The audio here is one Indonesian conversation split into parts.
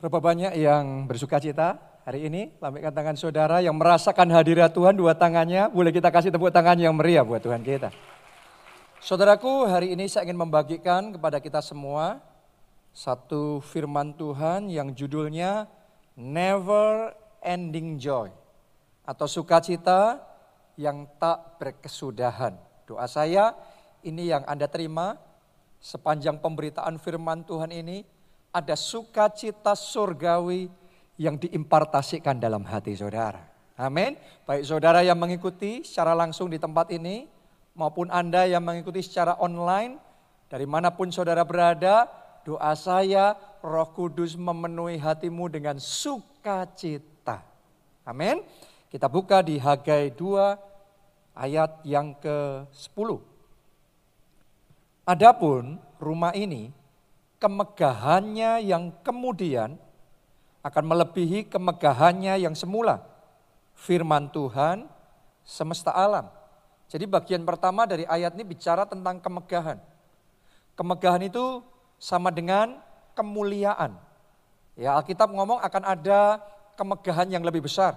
Berapa banyak yang bersuka cita hari ini? Lambaikan tangan saudara yang merasakan hadirat Tuhan dua tangannya. Boleh kita kasih tepuk tangan yang meriah buat Tuhan kita. Saudaraku, hari ini saya ingin membagikan kepada kita semua satu firman Tuhan yang judulnya Never Ending Joy atau sukacita yang tak berkesudahan. Doa saya ini yang Anda terima sepanjang pemberitaan firman Tuhan ini ada sukacita surgawi yang diimpartasikan dalam hati saudara. Amin. Baik saudara yang mengikuti secara langsung di tempat ini, maupun Anda yang mengikuti secara online, dari mana pun saudara berada, doa saya roh kudus memenuhi hatimu dengan sukacita. Amin. Kita buka di Hagai 2 ayat yang ke-10. Adapun rumah ini kemegahannya yang kemudian akan melebihi kemegahannya yang semula. Firman Tuhan semesta alam. Jadi bagian pertama dari ayat ini bicara tentang kemegahan. Kemegahan itu sama dengan kemuliaan. Ya, Alkitab ngomong akan ada kemegahan yang lebih besar.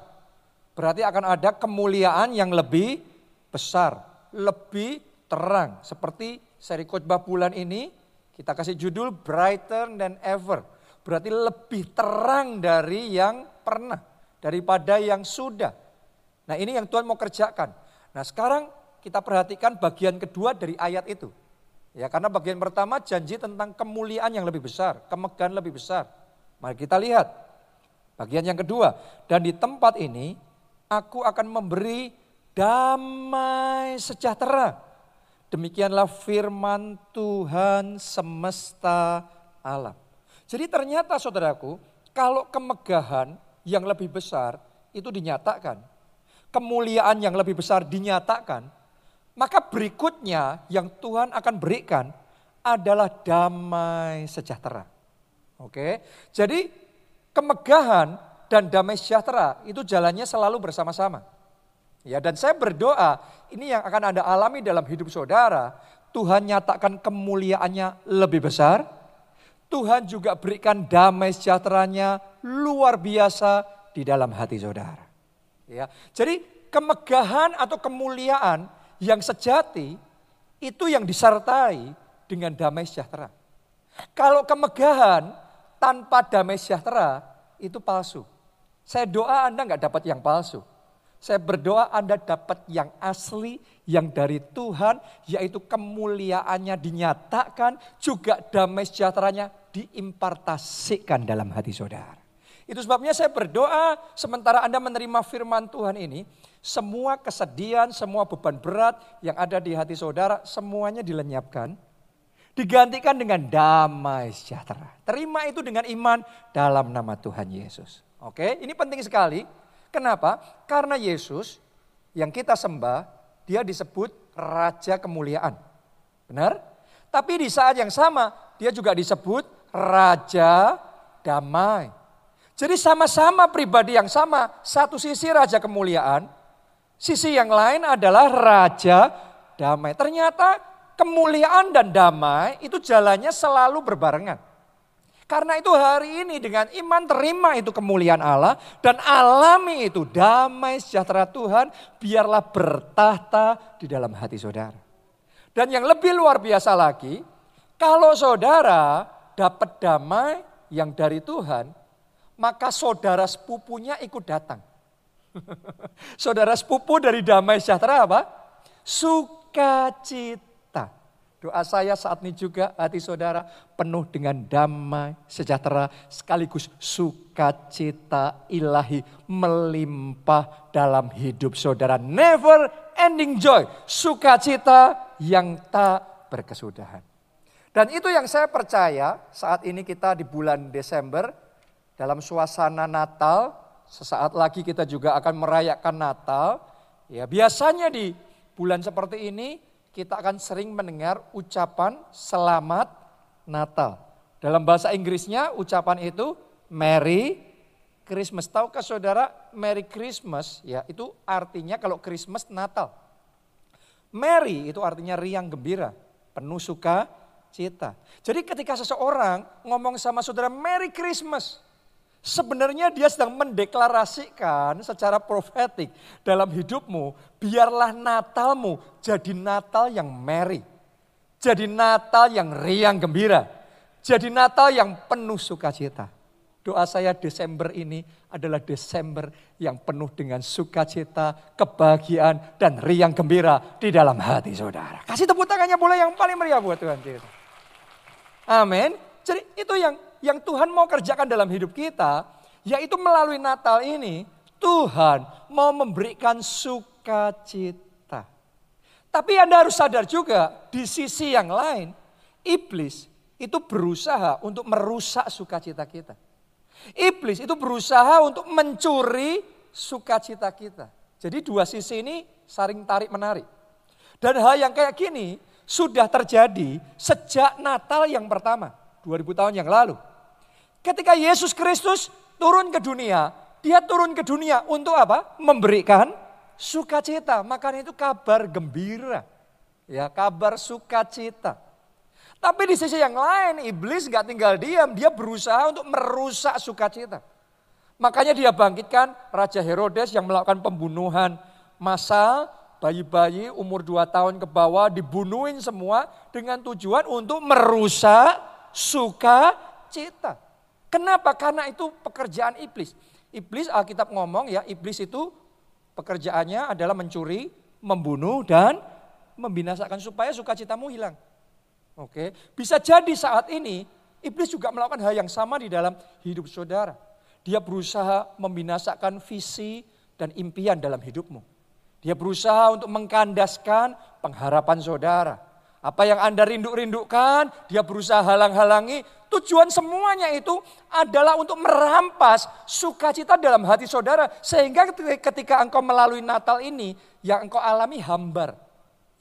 Berarti akan ada kemuliaan yang lebih besar, lebih terang. Seperti seri khotbah bulan ini kita kasih judul brighter than ever. Berarti lebih terang dari yang pernah, daripada yang sudah. Nah ini yang Tuhan mau kerjakan. Nah sekarang kita perhatikan bagian kedua dari ayat itu. Ya karena bagian pertama janji tentang kemuliaan yang lebih besar, kemegahan lebih besar. Mari kita lihat bagian yang kedua. Dan di tempat ini aku akan memberi damai sejahtera Demikianlah firman Tuhan semesta alam. Jadi ternyata saudaraku, kalau kemegahan yang lebih besar itu dinyatakan, kemuliaan yang lebih besar dinyatakan, maka berikutnya yang Tuhan akan berikan adalah damai sejahtera. Oke, jadi kemegahan dan damai sejahtera itu jalannya selalu bersama-sama. Ya, dan saya berdoa ini yang akan Anda alami dalam hidup saudara. Tuhan nyatakan kemuliaannya lebih besar. Tuhan juga berikan damai sejahteranya luar biasa di dalam hati saudara. Ya, jadi kemegahan atau kemuliaan yang sejati itu yang disertai dengan damai sejahtera. Kalau kemegahan tanpa damai sejahtera itu palsu. Saya doa Anda nggak dapat yang palsu. Saya berdoa Anda dapat yang asli, yang dari Tuhan, yaitu kemuliaannya dinyatakan, juga damai sejahteranya diimpartasikan dalam hati saudara. Itu sebabnya saya berdoa sementara Anda menerima firman Tuhan ini, semua kesedihan, semua beban berat yang ada di hati saudara, semuanya dilenyapkan. Digantikan dengan damai sejahtera. Terima itu dengan iman dalam nama Tuhan Yesus. Oke, ini penting sekali. Kenapa? Karena Yesus yang kita sembah, dia disebut Raja Kemuliaan. Benar? Tapi di saat yang sama, dia juga disebut Raja Damai. Jadi sama-sama pribadi yang sama, satu sisi Raja Kemuliaan, sisi yang lain adalah Raja Damai. Ternyata kemuliaan dan damai itu jalannya selalu berbarengan. Karena itu hari ini dengan iman terima itu kemuliaan Allah dan alami itu damai sejahtera Tuhan biarlah bertahta di dalam hati saudara. Dan yang lebih luar biasa lagi, kalau saudara dapat damai yang dari Tuhan, maka saudara sepupunya ikut datang. saudara sepupu dari damai sejahtera apa? Sukacita. Doa saya saat ini juga hati saudara penuh dengan damai, sejahtera, sekaligus sukacita ilahi melimpah dalam hidup saudara. Never ending joy, sukacita yang tak berkesudahan. Dan itu yang saya percaya saat ini kita di bulan Desember dalam suasana Natal, sesaat lagi kita juga akan merayakan Natal. Ya, biasanya di bulan seperti ini kita akan sering mendengar ucapan selamat Natal. Dalam bahasa Inggrisnya ucapan itu Merry Christmas. Tahukah saudara Merry Christmas ya itu artinya kalau Christmas Natal. Merry itu artinya riang gembira, penuh suka cita. Jadi ketika seseorang ngomong sama saudara Merry Christmas, Sebenarnya dia sedang mendeklarasikan secara profetik dalam hidupmu, biarlah Natalmu jadi Natal yang merry. Jadi Natal yang riang gembira. Jadi Natal yang penuh sukacita. Doa saya Desember ini adalah Desember yang penuh dengan sukacita, kebahagiaan, dan riang gembira di dalam hati saudara. Kasih tepuk tangannya boleh yang paling meriah buat Tuhan. Amin. Jadi itu yang yang Tuhan mau kerjakan dalam hidup kita, yaitu melalui Natal ini, Tuhan mau memberikan sukacita. Tapi Anda harus sadar juga, di sisi yang lain, iblis itu berusaha untuk merusak sukacita kita. Iblis itu berusaha untuk mencuri sukacita kita. Jadi dua sisi ini saling tarik menarik. Dan hal yang kayak gini sudah terjadi sejak Natal yang pertama, 2000 tahun yang lalu. Ketika Yesus Kristus turun ke dunia, dia turun ke dunia untuk apa? Memberikan sukacita. Makanya itu kabar gembira. Ya, kabar sukacita. Tapi di sisi yang lain, iblis gak tinggal diam. Dia berusaha untuk merusak sukacita. Makanya dia bangkitkan Raja Herodes yang melakukan pembunuhan massal, bayi-bayi umur 2 tahun ke bawah dibunuhin semua dengan tujuan untuk merusak sukacita. Kenapa? Karena itu pekerjaan iblis. Iblis Alkitab ngomong ya, iblis itu pekerjaannya adalah mencuri, membunuh dan membinasakan supaya sukacitamu hilang. Oke, bisa jadi saat ini iblis juga melakukan hal yang sama di dalam hidup saudara. Dia berusaha membinasakan visi dan impian dalam hidupmu. Dia berusaha untuk mengkandaskan pengharapan saudara. Apa yang Anda rindu-rindukan, dia berusaha halang-halangi Tujuan semuanya itu adalah untuk merampas sukacita dalam hati saudara. Sehingga ketika engkau melalui Natal ini, yang engkau alami hambar.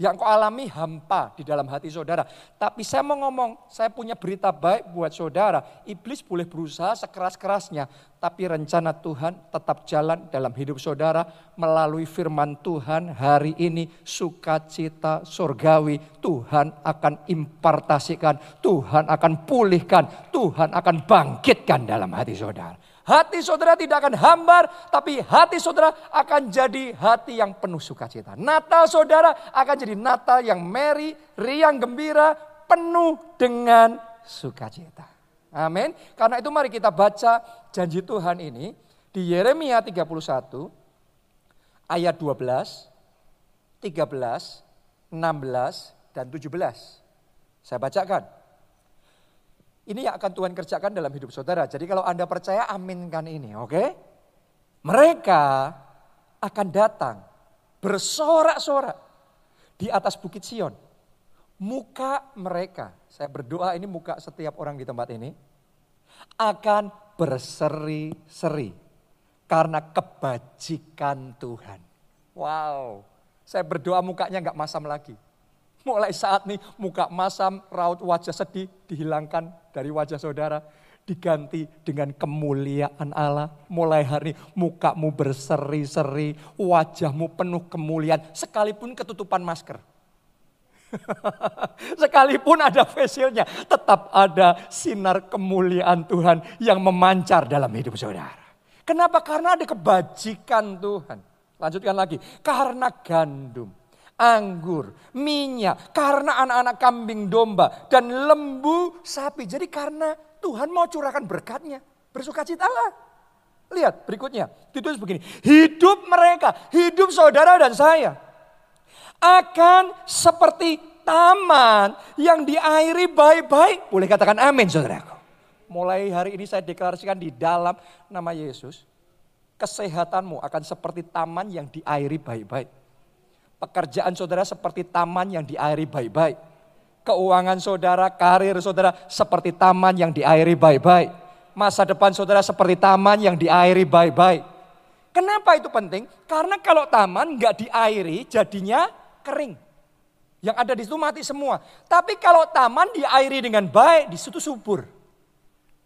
Yang engkau alami hampa di dalam hati saudara. Tapi saya mau ngomong, saya punya berita baik buat saudara. Iblis boleh berusaha sekeras-kerasnya. Tapi rencana Tuhan tetap jalan dalam hidup saudara. Melalui firman Tuhan hari ini sukacita surgawi. Tuhan akan impartasikan, Tuhan akan pulihkan, Tuhan akan bangkitkan dalam hati saudara. Hati saudara tidak akan hambar, tapi hati saudara akan jadi hati yang penuh sukacita. Natal saudara akan jadi Natal yang merry, riang gembira, penuh dengan sukacita. Amin. Karena itu mari kita baca janji Tuhan ini di Yeremia 31 ayat 12, 13, 16, dan 17. Saya bacakan. Ini yang akan Tuhan kerjakan dalam hidup saudara. Jadi kalau Anda percaya aminkan ini, oke? Okay? Mereka akan datang bersorak-sorak di atas bukit Sion. Muka mereka, saya berdoa ini muka setiap orang di tempat ini, akan berseri-seri karena kebajikan Tuhan. Wow, saya berdoa mukanya nggak masam lagi. Mulai saat ini muka masam, raut wajah sedih dihilangkan dari wajah saudara. Diganti dengan kemuliaan Allah. Mulai hari ini mukamu berseri-seri, wajahmu penuh kemuliaan. Sekalipun ketutupan masker. Sekalipun ada facialnya, tetap ada sinar kemuliaan Tuhan yang memancar dalam hidup saudara. Kenapa? Karena ada kebajikan Tuhan. Lanjutkan lagi. Karena gandum anggur, minyak, karena anak-anak kambing domba dan lembu sapi. Jadi karena Tuhan mau curahkan berkatnya, bersukacitalah. Lihat berikutnya, ditulis begini, hidup mereka, hidup saudara dan saya akan seperti taman yang diairi baik-baik. Boleh katakan amin saudaraku. Mulai hari ini saya deklarasikan di dalam nama Yesus, kesehatanmu akan seperti taman yang diairi baik-baik. Pekerjaan saudara seperti taman yang diairi baik-baik. Keuangan saudara, karir saudara seperti taman yang diairi baik-baik. Masa depan saudara seperti taman yang diairi baik-baik. Kenapa itu penting? Karena kalau taman nggak diairi jadinya kering. Yang ada di situ mati semua. Tapi kalau taman diairi dengan baik, di situ subur.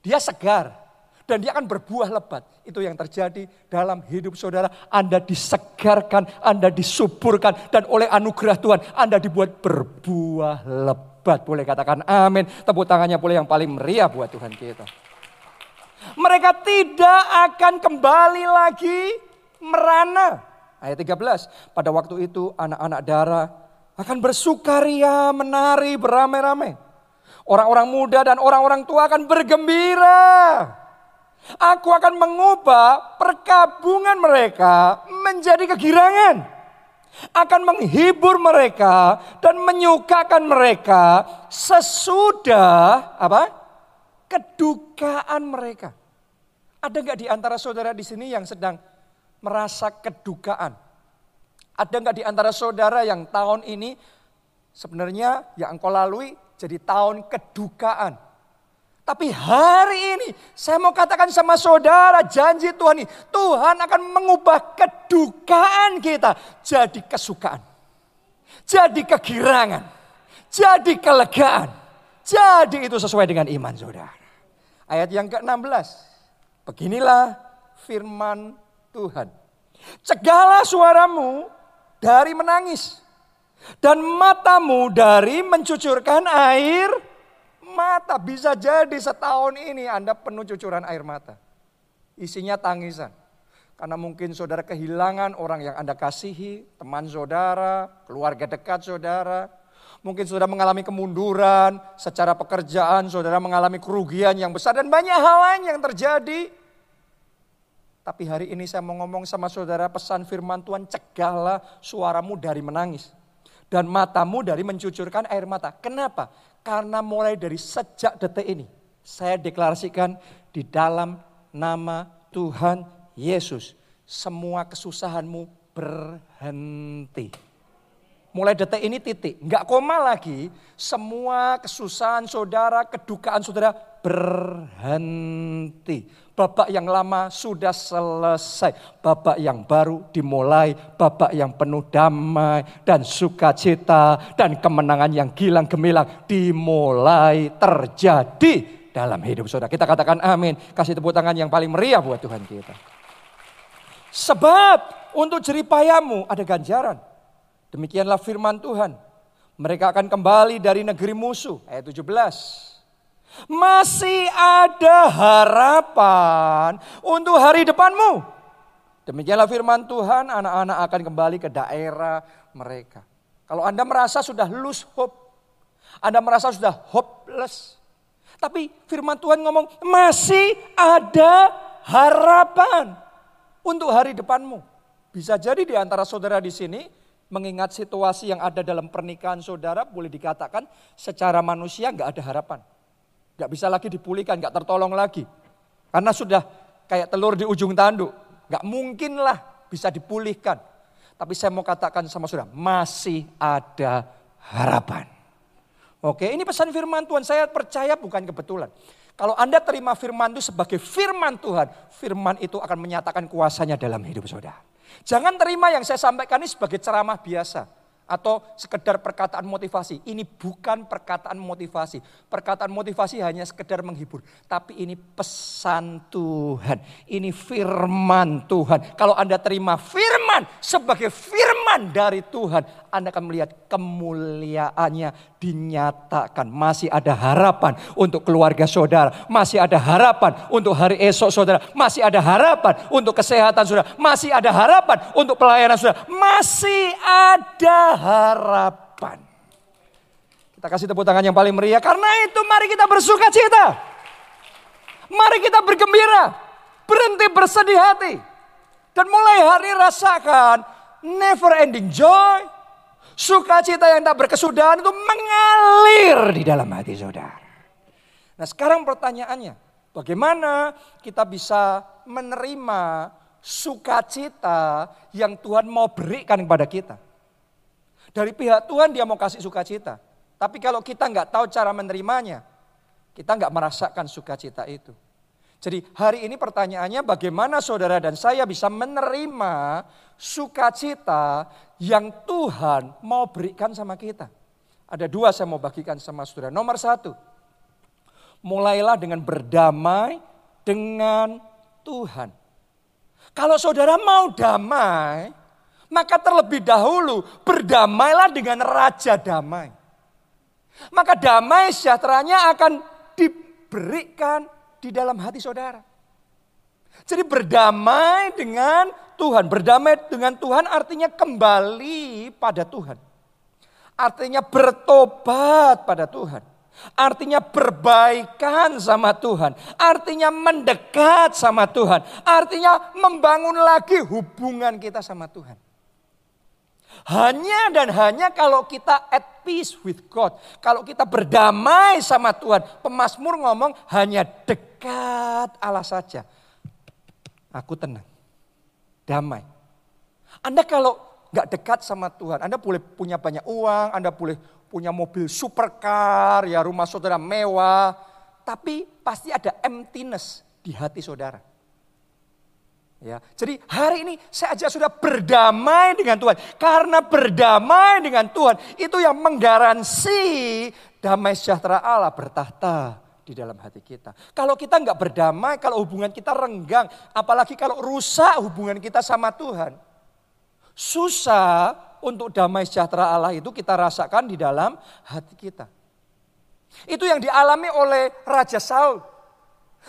Dia segar dan dia akan berbuah lebat. Itu yang terjadi dalam hidup saudara. Anda disegarkan, Anda disuburkan, dan oleh anugerah Tuhan Anda dibuat berbuah lebat. Boleh katakan amin. Tepuk tangannya boleh yang paling meriah buat Tuhan kita. Mereka tidak akan kembali lagi merana. Ayat 13. Pada waktu itu anak-anak darah akan bersukaria, menari, beramai-ramai. Orang-orang muda dan orang-orang tua akan bergembira. Aku akan mengubah perkabungan mereka menjadi kegirangan. Akan menghibur mereka dan menyukakan mereka sesudah apa? Kedukaan mereka. Ada nggak di antara saudara di sini yang sedang merasa kedukaan? Ada nggak di antara saudara yang tahun ini sebenarnya yang engkau lalui jadi tahun kedukaan. Tapi hari ini saya mau katakan sama saudara janji Tuhan ini. Tuhan akan mengubah kedukaan kita jadi kesukaan. Jadi kegirangan. Jadi kelegaan. Jadi itu sesuai dengan iman saudara. Ayat yang ke-16. Beginilah firman Tuhan. Cegahlah suaramu dari menangis dan matamu dari mencucurkan air mata. Bisa jadi setahun ini Anda penuh cucuran air mata. Isinya tangisan. Karena mungkin saudara kehilangan orang yang Anda kasihi, teman saudara, keluarga dekat saudara. Mungkin saudara mengalami kemunduran secara pekerjaan, saudara mengalami kerugian yang besar dan banyak hal lain yang terjadi. Tapi hari ini saya mau ngomong sama saudara pesan firman Tuhan, cegahlah suaramu dari menangis dan matamu dari mencucurkan air mata. Kenapa? Karena mulai dari sejak detik ini saya deklarasikan di dalam nama Tuhan Yesus semua kesusahanmu berhenti. Mulai detik ini titik, nggak koma lagi. Semua kesusahan saudara, kedukaan saudara berhenti Babak yang lama sudah selesai. Babak yang baru dimulai. Babak yang penuh damai dan sukacita dan kemenangan yang gilang gemilang dimulai terjadi dalam hidup saudara. Kita katakan amin. Kasih tepuk tangan yang paling meriah buat Tuhan kita. Sebab untuk jeripayamu ada ganjaran. Demikianlah firman Tuhan. Mereka akan kembali dari negeri musuh. Ayat 17. Masih ada harapan untuk hari depanmu. Demikianlah firman Tuhan, anak-anak akan kembali ke daerah mereka. Kalau Anda merasa sudah lose hope, Anda merasa sudah hopeless. Tapi firman Tuhan ngomong, masih ada harapan untuk hari depanmu. Bisa jadi di antara saudara di sini mengingat situasi yang ada dalam pernikahan saudara boleh dikatakan secara manusia nggak ada harapan. Gak bisa lagi dipulihkan, gak tertolong lagi. Karena sudah kayak telur di ujung tanduk. Gak mungkin lah bisa dipulihkan. Tapi saya mau katakan sama saudara, masih ada harapan. Oke, ini pesan firman Tuhan. Saya percaya bukan kebetulan. Kalau Anda terima firman itu sebagai firman Tuhan, firman itu akan menyatakan kuasanya dalam hidup saudara. Jangan terima yang saya sampaikan ini sebagai ceramah biasa atau sekedar perkataan motivasi. Ini bukan perkataan motivasi. Perkataan motivasi hanya sekedar menghibur. Tapi ini pesan Tuhan. Ini firman Tuhan. Kalau Anda terima firman sebagai firman dari Tuhan. Anda akan melihat kemuliaannya dinyatakan. Masih ada harapan untuk keluarga saudara. Masih ada harapan untuk hari esok saudara. Masih ada harapan untuk kesehatan saudara. Masih ada harapan untuk pelayanan saudara. Masih ada harapan. Kita kasih tepuk tangan yang paling meriah. Karena itu mari kita bersuka cita. Mari kita bergembira. Berhenti bersedih hati. Dan mulai hari rasakan never ending joy. Sukacita yang tak berkesudahan itu mengalir di dalam hati saudara. Nah sekarang pertanyaannya, bagaimana kita bisa menerima sukacita yang Tuhan mau berikan kepada kita? Dari pihak Tuhan dia mau kasih sukacita. Tapi kalau kita nggak tahu cara menerimanya, kita nggak merasakan sukacita itu. Jadi hari ini pertanyaannya bagaimana saudara dan saya bisa menerima sukacita yang Tuhan mau berikan sama kita. Ada dua saya mau bagikan sama saudara. Nomor satu, mulailah dengan berdamai dengan Tuhan. Kalau saudara mau damai, maka terlebih dahulu berdamailah dengan Raja Damai. Maka damai sejahteranya akan diberikan di dalam hati saudara. Jadi berdamai dengan Tuhan. Berdamai dengan Tuhan artinya kembali pada Tuhan. Artinya bertobat pada Tuhan. Artinya berbaikan sama Tuhan. Artinya mendekat sama Tuhan. Artinya membangun lagi hubungan kita sama Tuhan. Hanya dan hanya kalau kita at peace with God. Kalau kita berdamai sama Tuhan. Pemasmur ngomong hanya dekat Allah saja. Aku tenang. Damai. Anda kalau nggak dekat sama Tuhan, Anda boleh punya banyak uang, Anda boleh punya mobil supercar, ya rumah saudara mewah, tapi pasti ada emptiness di hati saudara. Ya, jadi hari ini saya aja sudah berdamai dengan Tuhan. Karena berdamai dengan Tuhan itu yang menggaransi damai sejahtera Allah bertahta di dalam hati kita. Kalau kita nggak berdamai, kalau hubungan kita renggang, apalagi kalau rusak hubungan kita sama Tuhan, susah untuk damai sejahtera Allah itu kita rasakan di dalam hati kita. Itu yang dialami oleh Raja Saul.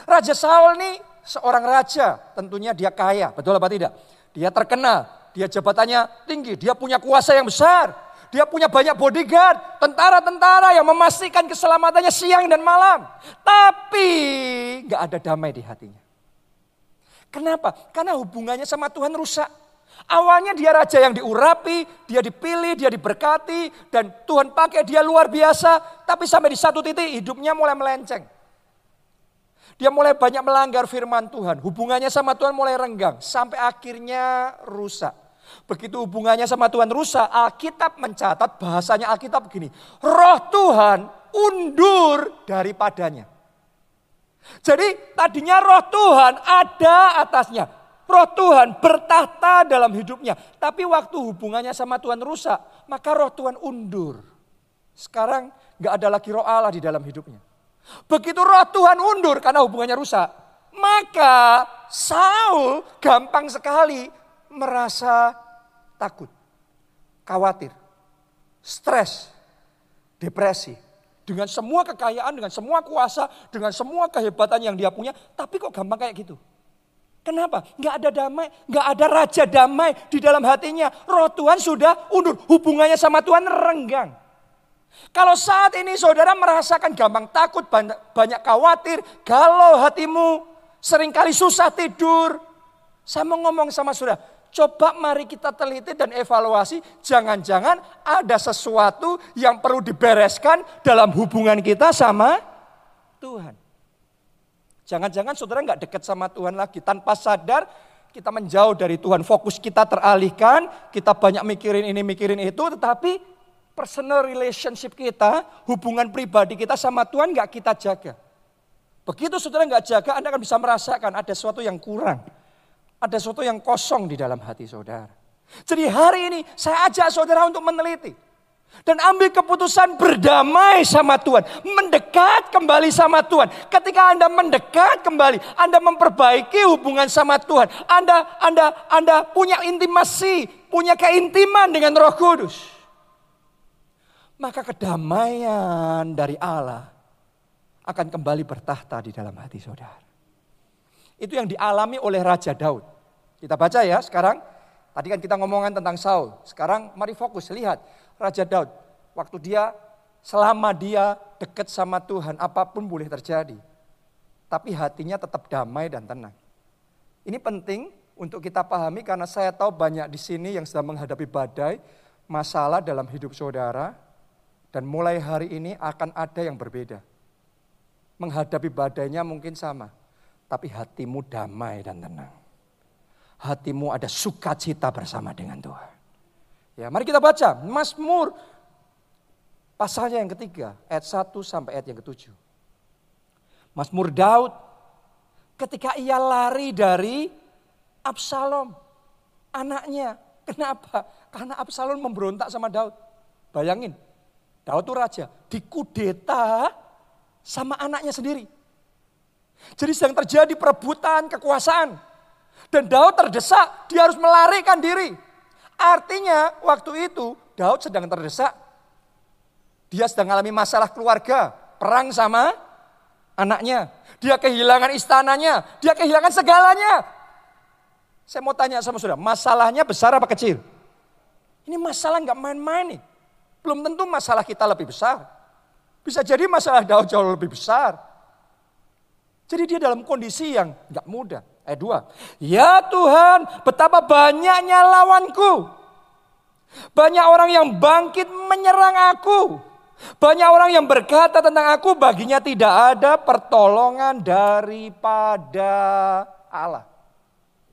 Raja Saul ini seorang raja, tentunya dia kaya, betul apa tidak? Dia terkenal, dia jabatannya tinggi, dia punya kuasa yang besar. Dia punya banyak bodyguard, tentara-tentara yang memastikan keselamatannya siang dan malam. Tapi nggak ada damai di hatinya. Kenapa? Karena hubungannya sama Tuhan rusak. Awalnya dia raja yang diurapi, dia dipilih, dia diberkati, dan Tuhan pakai dia luar biasa. Tapi sampai di satu titik hidupnya mulai melenceng. Dia mulai banyak melanggar firman Tuhan. Hubungannya sama Tuhan mulai renggang. Sampai akhirnya rusak. Begitu hubungannya sama Tuhan rusak, Alkitab mencatat bahasanya Alkitab begini. Roh Tuhan undur daripadanya. Jadi tadinya roh Tuhan ada atasnya. Roh Tuhan bertahta dalam hidupnya. Tapi waktu hubungannya sama Tuhan rusak, maka roh Tuhan undur. Sekarang gak ada lagi roh Allah di dalam hidupnya. Begitu roh Tuhan undur karena hubungannya rusak, maka Saul gampang sekali merasa takut, khawatir, stres, depresi. Dengan semua kekayaan, dengan semua kuasa, dengan semua kehebatan yang dia punya, tapi kok gampang kayak gitu. Kenapa? Gak ada damai, gak ada raja damai di dalam hatinya. Roh Tuhan sudah undur, hubungannya sama Tuhan renggang. Kalau saat ini saudara merasakan gampang takut, banyak, banyak khawatir, galau hatimu, sering kali susah tidur. Saya mau ngomong sama saudara, coba mari kita teliti dan evaluasi, jangan-jangan ada sesuatu yang perlu dibereskan dalam hubungan kita sama Tuhan. Jangan-jangan saudara nggak dekat sama Tuhan lagi. Tanpa sadar kita menjauh dari Tuhan. Fokus kita teralihkan. Kita banyak mikirin ini, mikirin itu. Tetapi personal relationship kita, hubungan pribadi kita sama Tuhan nggak kita jaga. Begitu saudara nggak jaga, Anda akan bisa merasakan ada sesuatu yang kurang. Ada sesuatu yang kosong di dalam hati saudara. Jadi hari ini saya ajak saudara untuk meneliti. Dan ambil keputusan berdamai sama Tuhan. Mendekat kembali sama Tuhan. Ketika Anda mendekat kembali. Anda memperbaiki hubungan sama Tuhan. Anda, Anda, Anda punya intimasi. Punya keintiman dengan roh kudus. Maka kedamaian dari Allah akan kembali bertahta di dalam hati saudara. Itu yang dialami oleh Raja Daud. Kita baca ya sekarang. Tadi kan kita ngomongan tentang Saul. Sekarang mari fokus lihat Raja Daud, waktu dia selama dia dekat sama Tuhan, apa pun boleh terjadi. Tapi hatinya tetap damai dan tenang. Ini penting untuk kita pahami karena saya tahu banyak di sini yang sedang menghadapi badai, masalah dalam hidup saudara, dan mulai hari ini akan ada yang berbeda. Menghadapi badainya mungkin sama, tapi hatimu damai dan tenang. Hatimu ada sukacita bersama dengan Tuhan. Ya, mari kita baca Mazmur pasalnya yang ketiga, ayat 1 sampai ayat yang ketujuh. Mazmur Daud ketika ia lari dari Absalom, anaknya. Kenapa? Karena Absalom memberontak sama Daud. Bayangin, Daud itu raja, dikudeta sama anaknya sendiri. Jadi sedang terjadi perebutan kekuasaan. Dan Daud terdesak, dia harus melarikan diri. Artinya waktu itu Daud sedang terdesak. Dia sedang mengalami masalah keluarga, perang sama anaknya, dia kehilangan istananya, dia kehilangan segalanya. Saya mau tanya sama saudara, masalahnya besar apa kecil? Ini masalah nggak main-main nih. Belum tentu masalah kita lebih besar. Bisa jadi masalah Daud jauh lebih besar. Jadi dia dalam kondisi yang nggak mudah. Ayat 2. Ya Tuhan, betapa banyaknya lawanku. Banyak orang yang bangkit menyerang aku. Banyak orang yang berkata tentang aku baginya tidak ada pertolongan daripada Allah.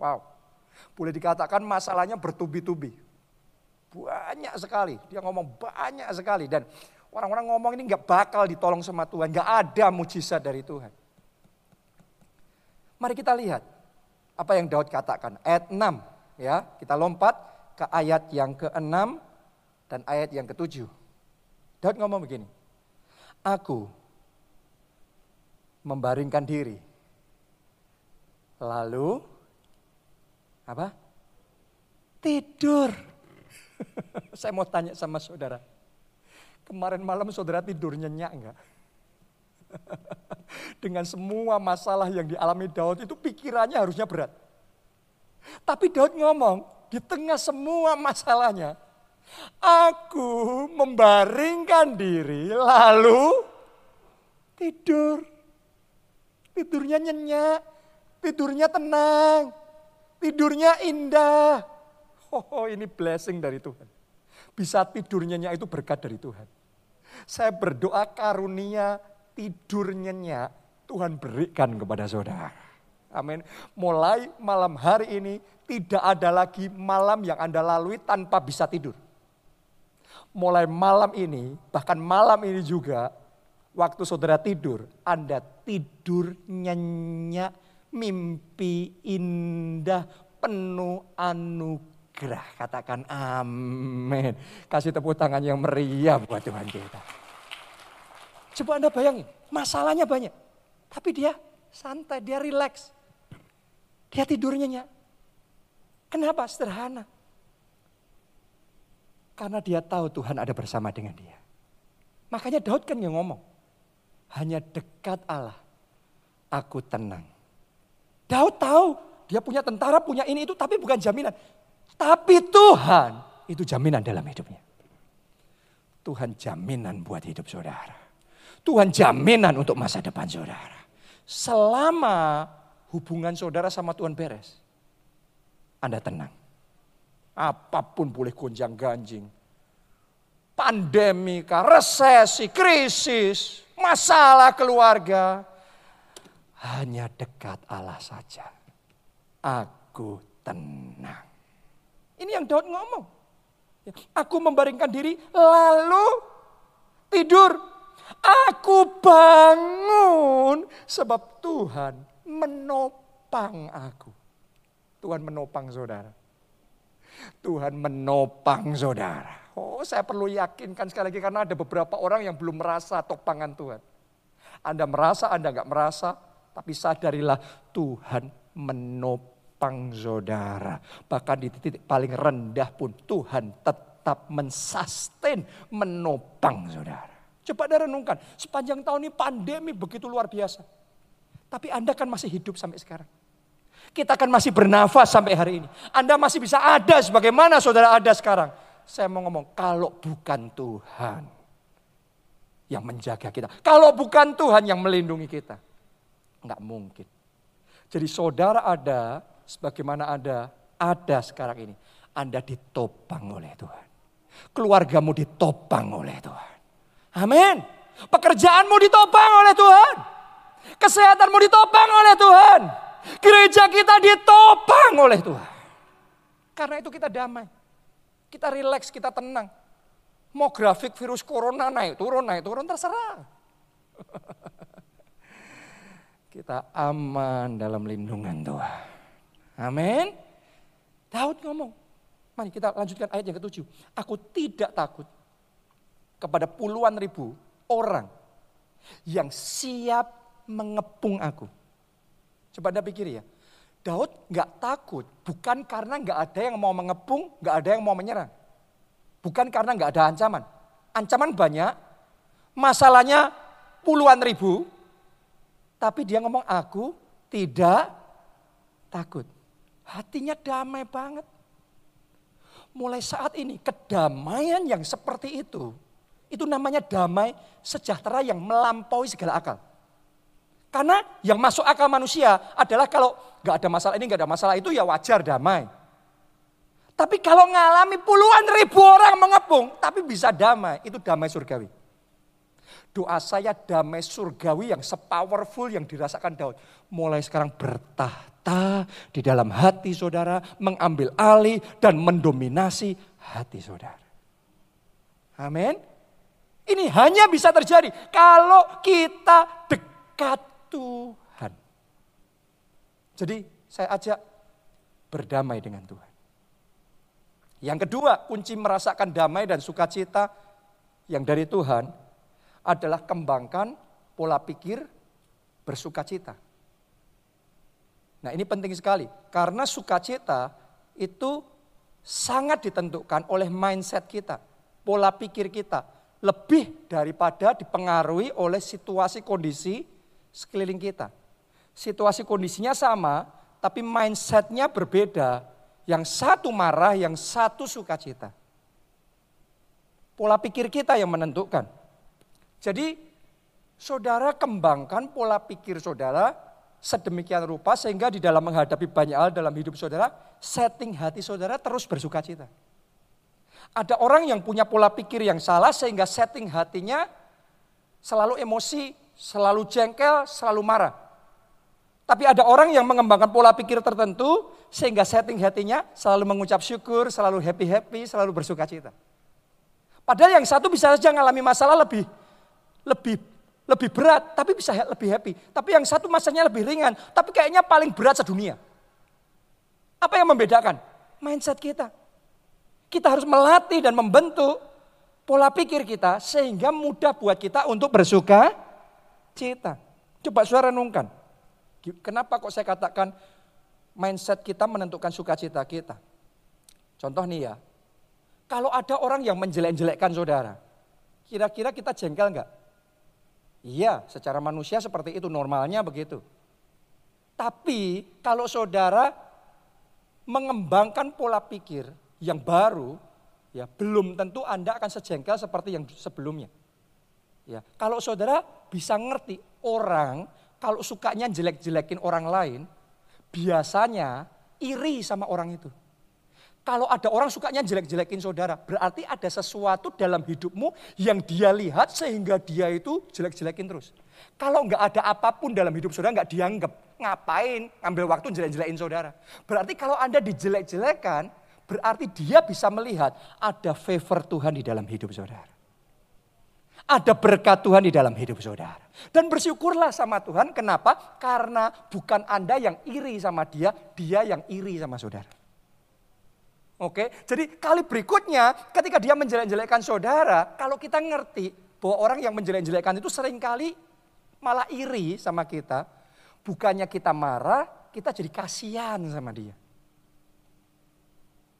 Wow. Boleh dikatakan masalahnya bertubi-tubi. Banyak sekali. Dia ngomong banyak sekali. Dan orang-orang ngomong ini nggak bakal ditolong sama Tuhan. Nggak ada mujizat dari Tuhan. Mari kita lihat apa yang Daud katakan. Ayat 6 ya. Kita lompat ke ayat yang ke-6 dan ayat yang ke-7. Daud ngomong begini. Aku membaringkan diri. Lalu apa? Tidur. Saya mau tanya sama saudara. Kemarin malam saudara tidur nyenyak enggak? Dengan semua masalah yang dialami Daud itu pikirannya harusnya berat. Tapi Daud ngomong, di tengah semua masalahnya, aku membaringkan diri lalu tidur. Tidurnya nyenyak, tidurnya tenang, tidurnya indah. Oh ini blessing dari Tuhan. Bisa tidurnya itu berkat dari Tuhan. Saya berdoa karunia tidurnya Tuhan berikan kepada saudara. Amin. Mulai malam hari ini tidak ada lagi malam yang Anda lalui tanpa bisa tidur. Mulai malam ini, bahkan malam ini juga, waktu saudara tidur, Anda tidur nyenyak, mimpi indah, penuh anugerah gerah. Katakan amin. Kasih tepuk tangan yang meriah buat Tuhan kita. Coba Anda bayangin, masalahnya banyak. Tapi dia santai, dia rileks. Dia tidurnya nyak. Kenapa? Sederhana. Karena dia tahu Tuhan ada bersama dengan dia. Makanya Daud kan yang ngomong. Hanya dekat Allah, aku tenang. Daud tahu dia punya tentara, punya ini itu, tapi bukan jaminan. Tapi Tuhan itu jaminan dalam hidupnya. Tuhan jaminan buat hidup saudara. Tuhan jaminan untuk masa depan saudara. Selama hubungan saudara sama Tuhan beres. Anda tenang. Apa pun boleh gonjang ganjing. Pandemi, resesi, krisis, masalah keluarga. Hanya dekat Allah saja. Aku tenang. Ini yang Daud ngomong. Ya, aku membaringkan diri lalu tidur. Aku bangun sebab Tuhan menopang aku. Tuhan menopang saudara. Tuhan menopang saudara. Oh saya perlu yakinkan sekali lagi karena ada beberapa orang yang belum merasa topangan Tuhan. Anda merasa, Anda nggak merasa, tapi sadarilah Tuhan menopang menopang saudara. Bahkan di titik paling rendah pun Tuhan tetap mensustain, menopang saudara. Coba anda renungkan, sepanjang tahun ini pandemi begitu luar biasa. Tapi Anda kan masih hidup sampai sekarang. Kita kan masih bernafas sampai hari ini. Anda masih bisa ada sebagaimana saudara ada sekarang. Saya mau ngomong, kalau bukan Tuhan yang menjaga kita. Kalau bukan Tuhan yang melindungi kita. Enggak mungkin. Jadi saudara ada sebagaimana Anda ada sekarang ini. Anda ditopang oleh Tuhan. Keluargamu ditopang oleh Tuhan. Amin. Pekerjaanmu ditopang oleh Tuhan. Kesehatanmu ditopang oleh Tuhan. Gereja kita ditopang oleh Tuhan. Karena itu kita damai. Kita rileks, kita tenang. Mau grafik virus corona naik turun, naik turun terserah. kita aman dalam lindungan Tuhan. Amin. Daud ngomong. Mari kita lanjutkan ayat yang ketujuh. Aku tidak takut kepada puluhan ribu orang yang siap mengepung aku. Coba anda pikir ya. Daud nggak takut bukan karena nggak ada yang mau mengepung, nggak ada yang mau menyerang. Bukan karena nggak ada ancaman. Ancaman banyak, masalahnya puluhan ribu, Tapi dia ngomong aku tidak takut. Hatinya damai banget. Mulai saat ini kedamaian yang seperti itu. Itu namanya damai sejahtera yang melampaui segala akal. Karena yang masuk akal manusia adalah kalau nggak ada masalah ini, nggak ada masalah itu ya wajar damai. Tapi kalau ngalami puluhan ribu orang mengepung, tapi bisa damai, itu damai surgawi. Doa saya damai surgawi yang sepowerful yang dirasakan Daud. Mulai sekarang bertahta di dalam hati saudara, mengambil alih dan mendominasi hati saudara. Amin. Ini hanya bisa terjadi kalau kita dekat Tuhan. Jadi saya ajak berdamai dengan Tuhan. Yang kedua, kunci merasakan damai dan sukacita yang dari Tuhan adalah kembangkan pola pikir bersukacita. Nah ini penting sekali, karena sukacita itu sangat ditentukan oleh mindset kita, pola pikir kita, lebih daripada dipengaruhi oleh situasi kondisi sekeliling kita. Situasi kondisinya sama, tapi mindsetnya berbeda. Yang satu marah, yang satu sukacita. Pola pikir kita yang menentukan. Jadi saudara kembangkan pola pikir saudara sedemikian rupa sehingga di dalam menghadapi banyak hal dalam hidup saudara, setting hati saudara terus bersukacita. Ada orang yang punya pola pikir yang salah sehingga setting hatinya selalu emosi, selalu jengkel, selalu marah. Tapi ada orang yang mengembangkan pola pikir tertentu sehingga setting hatinya selalu mengucap syukur, selalu happy-happy, selalu bersuka cita. Padahal yang satu bisa saja mengalami masalah lebih lebih lebih berat, tapi bisa lebih happy. Tapi yang satu masalahnya lebih ringan, tapi kayaknya paling berat sedunia. Apa yang membedakan? Mindset kita. Kita harus melatih dan membentuk pola pikir kita sehingga mudah buat kita untuk bersuka cita. Coba suara renungkan. Kenapa kok saya katakan mindset kita menentukan sukacita kita? Contoh nih ya, kalau ada orang yang menjelek-jelekkan saudara, kira-kira kita jengkel enggak? Iya, secara manusia seperti itu, normalnya begitu. Tapi kalau saudara mengembangkan pola pikir yang baru, ya belum tentu Anda akan sejengkel seperti yang sebelumnya. Ya, kalau saudara bisa ngerti orang kalau sukanya jelek-jelekin orang lain, biasanya iri sama orang itu. Kalau ada orang sukanya jelek-jelekin saudara, berarti ada sesuatu dalam hidupmu yang dia lihat sehingga dia itu jelek-jelekin terus. Kalau nggak ada apa pun dalam hidup saudara nggak dianggap, ngapain ngambil waktu jelek-jelekin saudara. Berarti kalau Anda dijelek-jelekan, berarti dia bisa melihat ada favor Tuhan di dalam hidup saudara. Ada berkat Tuhan di dalam hidup saudara. Dan bersyukurlah sama Tuhan. Kenapa? Karena bukan Anda yang iri sama dia, dia yang iri sama saudara. Oke, jadi kali berikutnya ketika dia menjelek-jelekkan saudara, kalau kita ngerti bahwa orang yang menjelek-jelekkan itu sering kali malah iri sama kita, bukannya kita marah, kita jadi kasihan sama dia.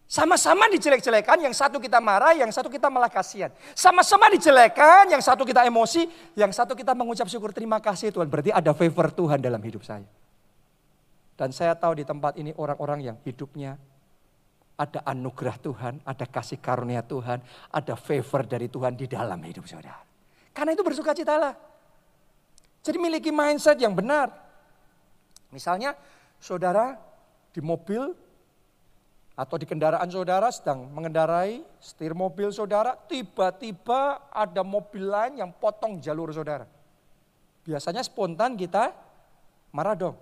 Sama-sama dijelek-jelekan, yang satu kita marah, yang satu kita malah kasihan. Sama-sama dijelekan, yang satu kita emosi, yang satu kita mengucap syukur terima kasih Tuhan. Berarti ada favor Tuhan dalam hidup saya. Dan saya tahu di tempat ini orang-orang yang hidupnya ada anugerah Tuhan, ada kasih karunia Tuhan, ada favor dari Tuhan di dalam hidup saudara. Karena itu bersuka citalah. Jadi miliki mindset yang benar. Misalnya saudara di mobil atau di kendaraan saudara sedang mengendarai setir mobil saudara, tiba-tiba ada mobil lain yang potong jalur saudara. Biasanya spontan kita marah dong.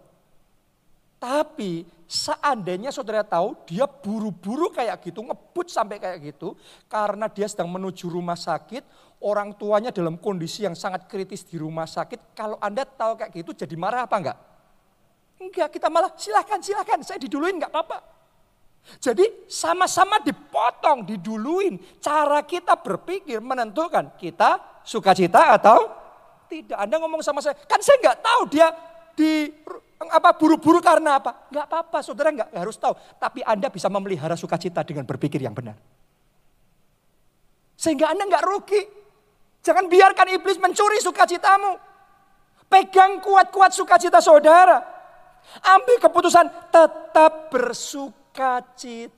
Tapi seandainya saudara tahu dia buru-buru kayak gitu, ngebut sampai kayak gitu. Karena dia sedang menuju rumah sakit, orang tuanya dalam kondisi yang sangat kritis di rumah sakit. Kalau Anda tahu kayak gitu jadi marah apa enggak? Enggak, kita malah silahkan, silahkan, saya diduluin enggak apa-apa. Jadi sama-sama dipotong, diduluin. Cara kita berpikir menentukan kita sukacita atau tidak. Anda ngomong sama saya, kan saya nggak tahu dia di apa buru-buru karena apa? Nggak apa-apa, saudara nggak harus tahu. Tapi Anda bisa memelihara sukacita dengan berpikir yang benar. Sehingga Anda nggak rugi. Jangan biarkan iblis mencuri sukacitamu. Pegang kuat-kuat sukacita saudara. Ambil keputusan tetap bersukacita.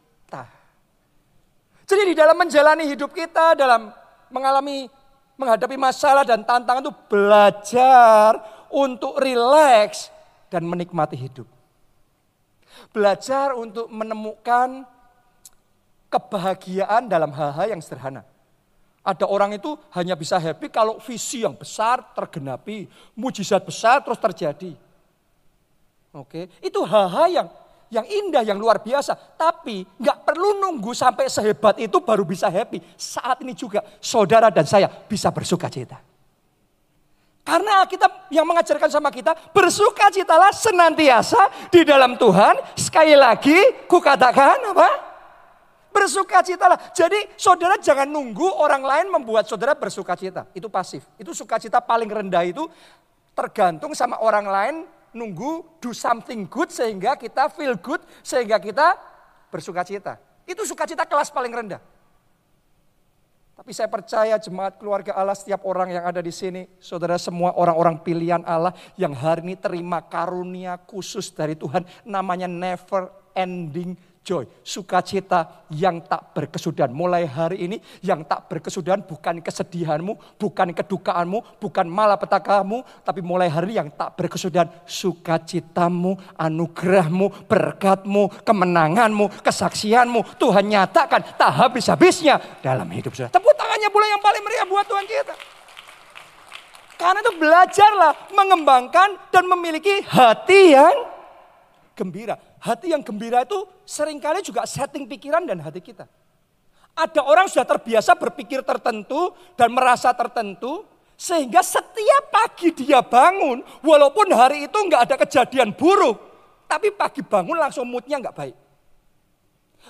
Jadi di dalam menjalani hidup kita, dalam mengalami menghadapi masalah dan tantangan itu belajar untuk rileks dan menikmati hidup. Belajar untuk menemukan kebahagiaan dalam hal-hal yang sederhana. Ada orang itu hanya bisa happy kalau visi yang besar tergenapi, mujizat besar terus terjadi. Oke, itu hal-hal yang yang indah, yang luar biasa. Tapi nggak perlu nunggu sampai sehebat itu baru bisa happy. Saat ini juga saudara dan saya bisa bersuka cita. Karena kita yang mengajarkan sama kita bersuka citalah senantiasa di dalam Tuhan. Sekali lagi kukatakan apa? Bersuka citalah. Jadi saudara jangan nunggu orang lain membuat saudara bersuka cita. Itu pasif. Itu sukacita paling rendah itu tergantung sama orang lain nunggu do something good sehingga kita feel good sehingga kita bersuka cita. Itu sukacita kelas paling rendah. Tapi saya percaya jemaat keluarga Allah setiap orang yang ada di sini, saudara semua orang-orang pilihan Allah yang hari ini terima karunia khusus dari Tuhan namanya never ending joy, sukacita yang tak berkesudahan. Mulai hari ini yang tak berkesudahan bukan kesedihanmu, bukan kedukaanmu, bukan malapetakamu, tapi mulai hari yang tak berkesudahan sukacitamu, anugerahmu, berkatmu, kemenanganmu, kesaksianmu. Tuhan nyatakan tak habis-habisnya dalam hidup saudara. Tepuk tangannya boleh yang paling meriah buat Tuhan kita. Karena itu belajarlah mengembangkan dan memiliki hati yang gembira. Hati yang gembira itu sering kali juga setting pikiran dan hati kita. Ada orang sudah terbiasa berpikir tertentu dan merasa tertentu. Sehingga setiap pagi dia bangun, walaupun hari itu nggak ada kejadian buruk. Tapi pagi bangun langsung moodnya nggak baik.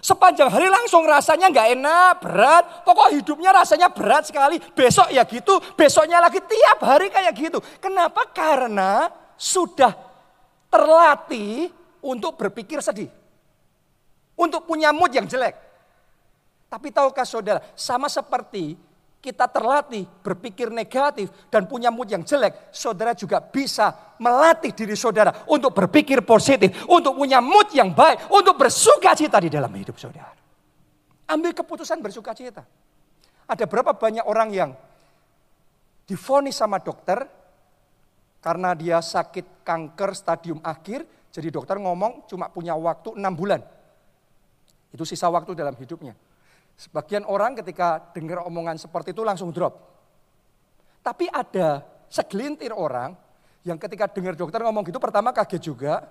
Sepanjang hari langsung rasanya nggak enak, berat. Pokok hidupnya rasanya berat sekali. Besok ya gitu, besoknya lagi tiap hari kayak gitu. Kenapa? Karena sudah terlatih untuk berpikir sedih. Untuk punya mood yang jelek. Tapi tahukah saudara, sama seperti kita terlatih berpikir negatif dan punya mood yang jelek, saudara juga bisa melatih diri saudara untuk berpikir positif, untuk punya mood yang baik, untuk bersuka cita di dalam hidup saudara. Ambil keputusan bersuka cita. Ada berapa banyak orang yang difonis sama dokter karena dia sakit kanker stadium akhir, jadi dokter ngomong cuma punya waktu enam bulan. Itu sisa waktu dalam hidupnya. Sebagian orang ketika dengar omongan seperti itu langsung drop. Tapi ada segelintir orang yang ketika dengar dokter ngomong gitu pertama kaget juga.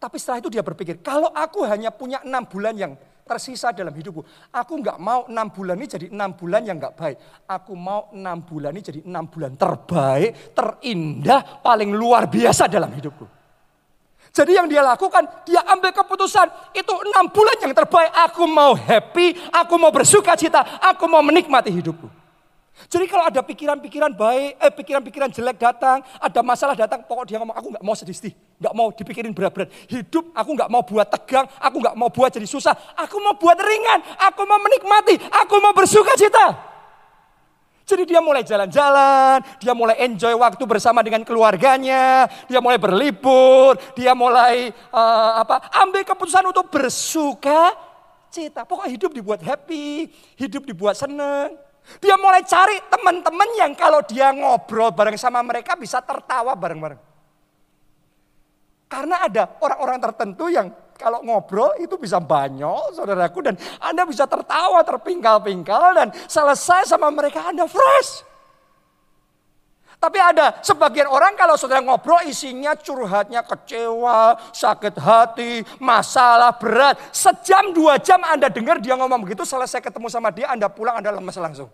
Tapi setelah itu dia berpikir, kalau aku hanya punya enam bulan yang tersisa dalam hidupku. Aku nggak mau enam bulan ini jadi enam bulan yang nggak baik. Aku mau enam bulan ini jadi enam bulan terbaik, terindah, paling luar biasa dalam hidupku. Jadi yang dia lakukan, dia ambil keputusan. Itu enam bulan yang terbaik. Aku mau happy, aku mau bersuka cita, aku mau menikmati hidupku. Jadi kalau ada pikiran-pikiran baik, eh pikiran-pikiran jelek datang, ada masalah datang, pokok dia ngomong, aku nggak mau sedih-sedih, nggak mau dipikirin berat-berat. Hidup aku nggak mau buat tegang, aku nggak mau buat jadi susah, aku mau buat ringan, aku mau menikmati, aku mau bersuka cita. Jadi dia mulai jalan-jalan, dia mulai enjoy waktu bersama dengan keluarganya, dia mulai berlibur, dia mulai uh, apa? ambil keputusan untuk bersuka cita. Pokoknya hidup dibuat happy, hidup dibuat seneng. Dia mulai cari teman-teman yang kalau dia ngobrol bareng sama mereka bisa tertawa bareng-bareng. Karena ada orang-orang tertentu yang kalau ngobrol itu bisa banyak saudaraku dan Anda bisa tertawa terpingkal-pingkal dan selesai sama mereka Anda fresh. Tapi ada sebagian orang kalau saudara ngobrol isinya curhatnya kecewa, sakit hati, masalah berat. Sejam dua jam Anda dengar dia ngomong begitu selesai ketemu sama dia Anda pulang Anda lemes langsung.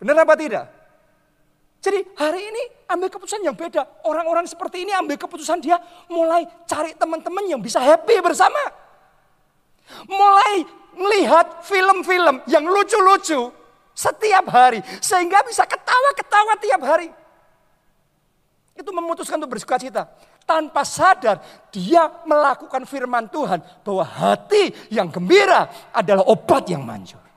Benar apa tidak? Jadi hari ini ambil keputusan yang beda. Orang-orang seperti ini ambil keputusan dia mulai cari teman-teman yang bisa happy bersama. Mulai melihat film-film yang lucu-lucu setiap hari. Sehingga bisa ketawa-ketawa tiap hari. Itu memutuskan untuk bersuka cita. Tanpa sadar dia melakukan firman Tuhan bahwa hati yang gembira adalah obat yang manjur.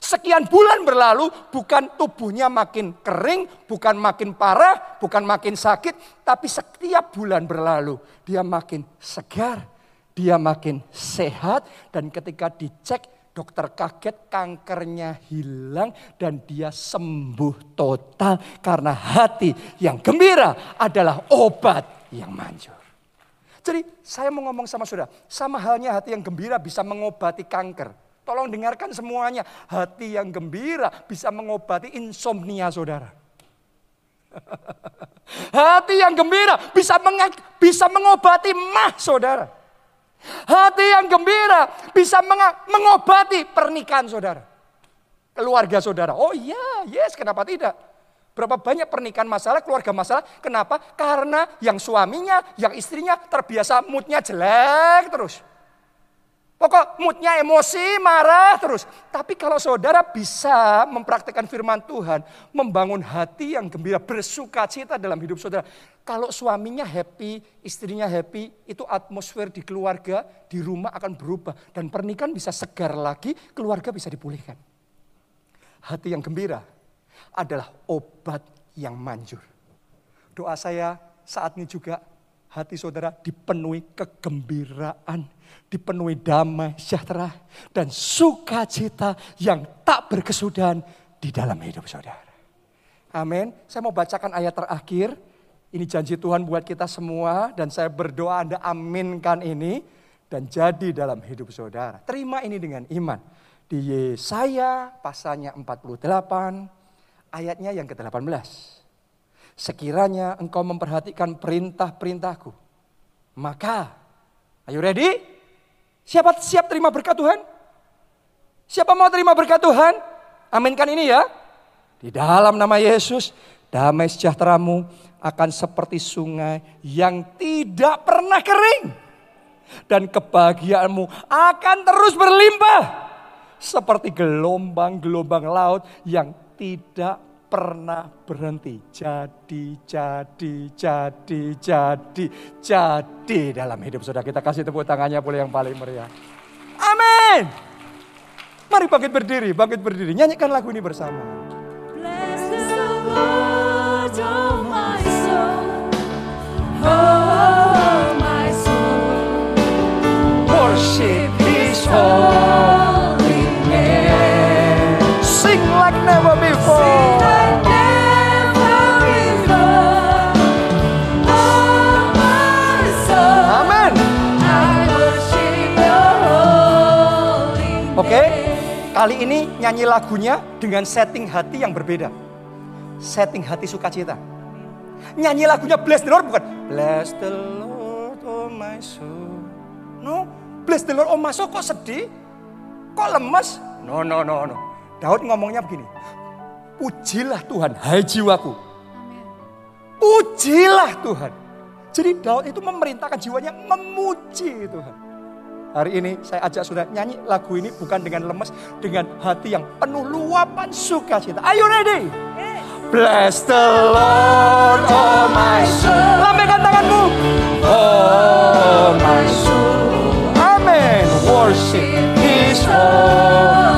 Sekian bulan berlalu, bukan tubuhnya makin kering, bukan makin parah, bukan makin sakit, tapi setiap bulan berlalu, dia makin segar, dia makin sehat, dan ketika dicek, dokter kaget kankernya hilang dan dia sembuh total karena hati yang gembira adalah obat yang manjur. Jadi saya mau ngomong sama saudara, sama halnya hati yang gembira bisa mengobati kanker. Tolong dengarkan semuanya, hati yang gembira bisa mengobati insomnia saudara. hati yang gembira bisa bisa mengobati mah saudara. Hati yang gembira bisa mengobati pernikahan saudara. Keluarga saudara. Oh iya, yes, kenapa tidak? Berapa banyak pernikahan masalah, keluarga masalah. Kenapa? Karena yang suaminya, yang istrinya terbiasa moodnya jelek terus. Pokok moodnya emosi, marah terus. Tapi kalau saudara bisa mempraktekkan firman Tuhan, membangun hati yang gembira, bersuka cita dalam hidup saudara. Kalau suaminya happy, istrinya happy, itu atmosfer di keluarga, di rumah akan berubah. Dan pernikahan bisa segar lagi, keluarga bisa dipulihkan. Hati yang gembira adalah obat yang manjur. Doa saya saat ini juga hati saudara dipenuhi kegembiraan, dipenuhi damai sejahtera dan sukacita yang tak berkesudahan di dalam hidup saudara. Amin. Saya mau bacakan ayat terakhir. Ini janji Tuhan buat kita semua dan saya berdoa Anda aminkan ini dan jadi dalam hidup saudara. Terima ini dengan iman. Di Yesaya pasalnya 48 ayatnya yang ke-18. Sekiranya engkau memperhatikan perintah-perintahku. Maka, ayo ready? Siapa siap terima berkat Tuhan? Siapa mau terima berkat Tuhan? Aminkan ini ya. Di dalam nama Yesus, damai sejahteramu akan seperti sungai yang tidak pernah kering. Dan kebahagiaanmu akan terus berlimpah. Seperti gelombang-gelombang laut yang tidak pernah berhenti. Jadi, jadi, jadi, jadi, jadi dalam hidup saudara. Kita kasih tepuk tangannya boleh yang paling meriah. Amin. Mari bangkit berdiri, bangkit berdiri. Nyanyikan lagu ini bersama. Bless the Lord, oh my soul. Oh, my soul. Worship his holy kali ini nyanyi lagunya dengan setting hati yang berbeda. Setting hati sukacita. Nyanyi lagunya Bless the Lord bukan Bless the Lord oh my soul. No, Bless the Lord oh my soul kok sedih? Kok lemes? No, no, no, no. Daud ngomongnya begini. Pujilah Tuhan, hai jiwaku. Pujilah Tuhan. Jadi Daud itu memerintahkan jiwanya memuji Tuhan. Hari ini saya ajak sudah nyanyi lagu ini bukan dengan lemes, dengan hati yang penuh luapan sukacita. Are you ready? Bless the Lord, oh my soul. Lambaikan tanganmu. Oh my soul. Amen. Worship His holy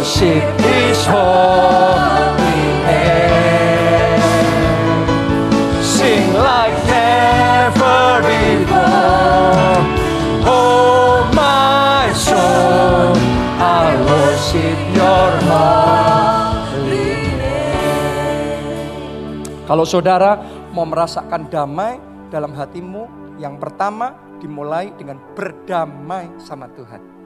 worship His holy name. Sing like never before. Oh my soul, I worship Your holy name. Kalau saudara mau merasakan damai dalam hatimu, yang pertama dimulai dengan berdamai sama Tuhan.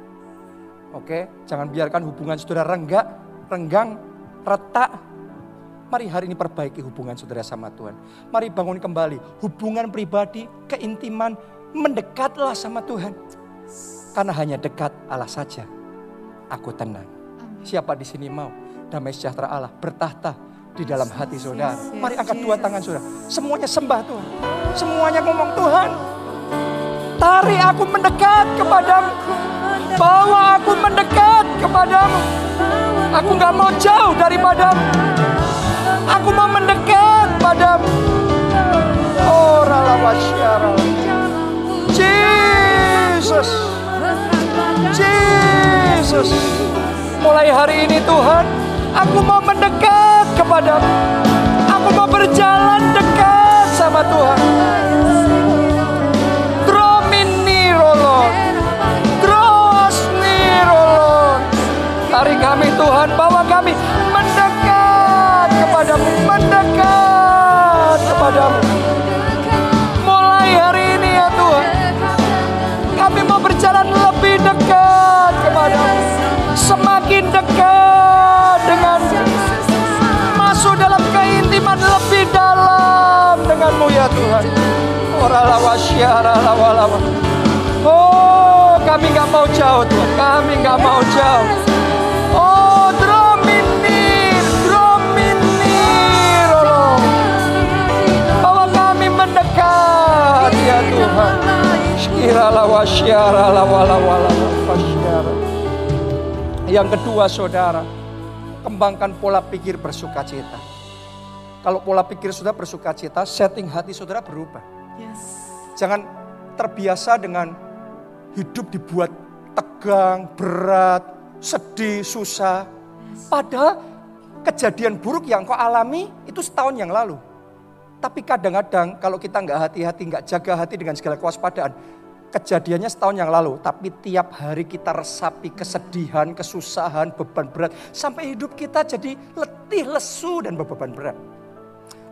Oke, jangan biarkan hubungan saudara renggak, renggang, retak. Mari hari ini perbaiki hubungan saudara sama Tuhan. Mari bangun kembali hubungan pribadi, keintiman, mendekatlah sama Tuhan. Karena hanya dekat Allah saja, aku tenang. Siapa di sini mau damai sejahtera Allah bertahta di dalam hati saudara. Mari angkat dua tangan saudara. Semuanya sembah Tuhan. Semuanya ngomong Tuhan. Tarik aku mendekat kepadamu. Bawa aku mendekat kepadamu. Aku gak mau jauh daripadamu. Aku mau mendekat padamu. Oh, ralawasyara. Jesus. Jesus. Mulai hari ini Tuhan, aku mau mendekat kepadamu. Aku mau berjalan dekat sama Tuhan. Oh, kami nggak mau jauh Tuhan. Kami nggak mau jauh. Oh, oh Lord. Bawa kami mendekat ya Tuhan. Yang kedua saudara, kembangkan pola pikir bersuka cita. Kalau pola pikir sudah bersuka cita, setting hati saudara berubah. Yes. Jangan terbiasa dengan hidup dibuat tegang, berat, sedih, susah. Padahal kejadian buruk yang kau alami itu setahun yang lalu. Tapi kadang-kadang kalau kita nggak hati-hati, nggak jaga hati dengan segala kewaspadaan, kejadiannya setahun yang lalu. Tapi tiap hari kita resapi kesedihan, kesusahan, beban berat. Sampai hidup kita jadi letih, lesu, dan beban berat.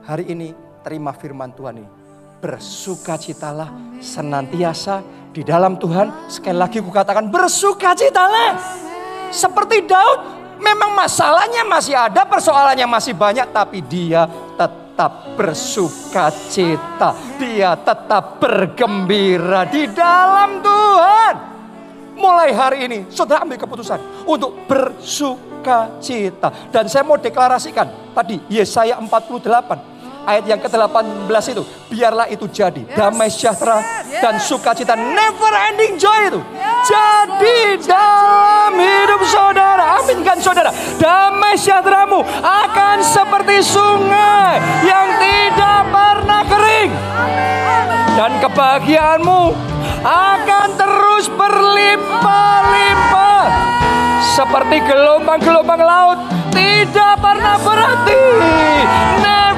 Hari ini terima firman Tuhan ini. Bersukacitalah senantiasa di dalam Tuhan. Sekali lagi kukatakan bersukacitalah. Seperti Daud memang masalahnya masih ada, persoalannya masih banyak. Tapi dia tetap bersuka cita. Dia tetap bergembira di dalam Tuhan. Mulai hari ini, saudara ambil keputusan untuk bersuka cita. Dan saya mau deklarasikan tadi Yesaya 48 ayat yang ke-18 itu. Biarlah itu jadi. Damai sejahtera dan sukacita. Never ending joy itu. Jadi dalam hidup saudara. Aminkan saudara. Damai sejahteramu akan seperti sungai yang tidak pernah kering. Dan kebahagiaanmu akan terus berlimpah-limpah. Seperti gelombang-gelombang laut tidak pernah berhenti. Never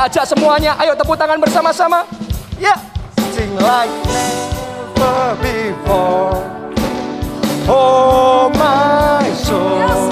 Saya ajak semuanya, ayo tepuk tangan bersama-sama. Ya, sing like never before. Oh my soul. Yang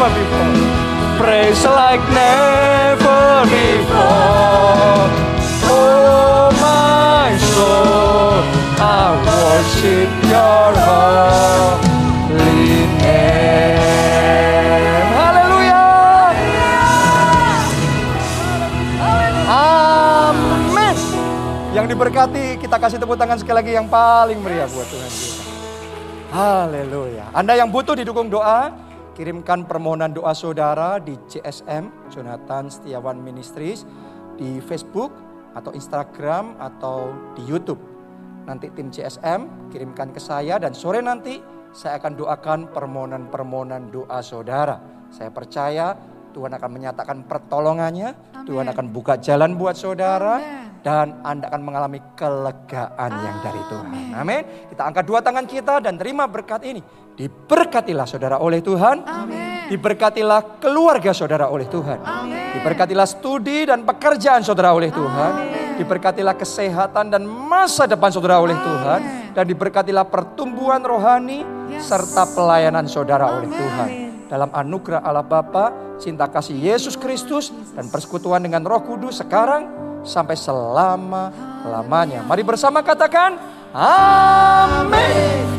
never before. Praise like never before. Oh my soul, I worship your holy name. Hallelujah. Yang diberkati kita kasih tepuk tangan sekali lagi yang paling meriah buat Tuhan kita. Haleluya. Anda yang butuh didukung doa, kirimkan permohonan doa saudara di CSM, Jonathan Setiawan Ministries, di Facebook atau Instagram atau di YouTube. Nanti tim CSM kirimkan ke saya dan sore nanti saya akan doakan permohonan-permohonan doa saudara. Saya percaya Tuhan akan menyatakan pertolongannya, Amen. Tuhan akan buka jalan buat saudara, Amen. Dan Anda akan mengalami kelegaan yang dari Tuhan. Amin. Kita angkat dua tangan kita dan terima berkat ini. Diberkatilah saudara oleh Tuhan. Amen. Diberkatilah keluarga saudara oleh Tuhan. Amen. Diberkatilah studi dan pekerjaan saudara oleh Tuhan. Amen. Diberkatilah kesehatan dan masa depan saudara oleh Amen. Tuhan. Dan diberkatilah pertumbuhan rohani yes. serta pelayanan saudara Amen. oleh Tuhan dalam anugerah Allah Bapa, cinta kasih Yesus Kristus dan persekutuan dengan Roh Kudus sekarang sampai selama-lamanya. Mari bersama katakan amin.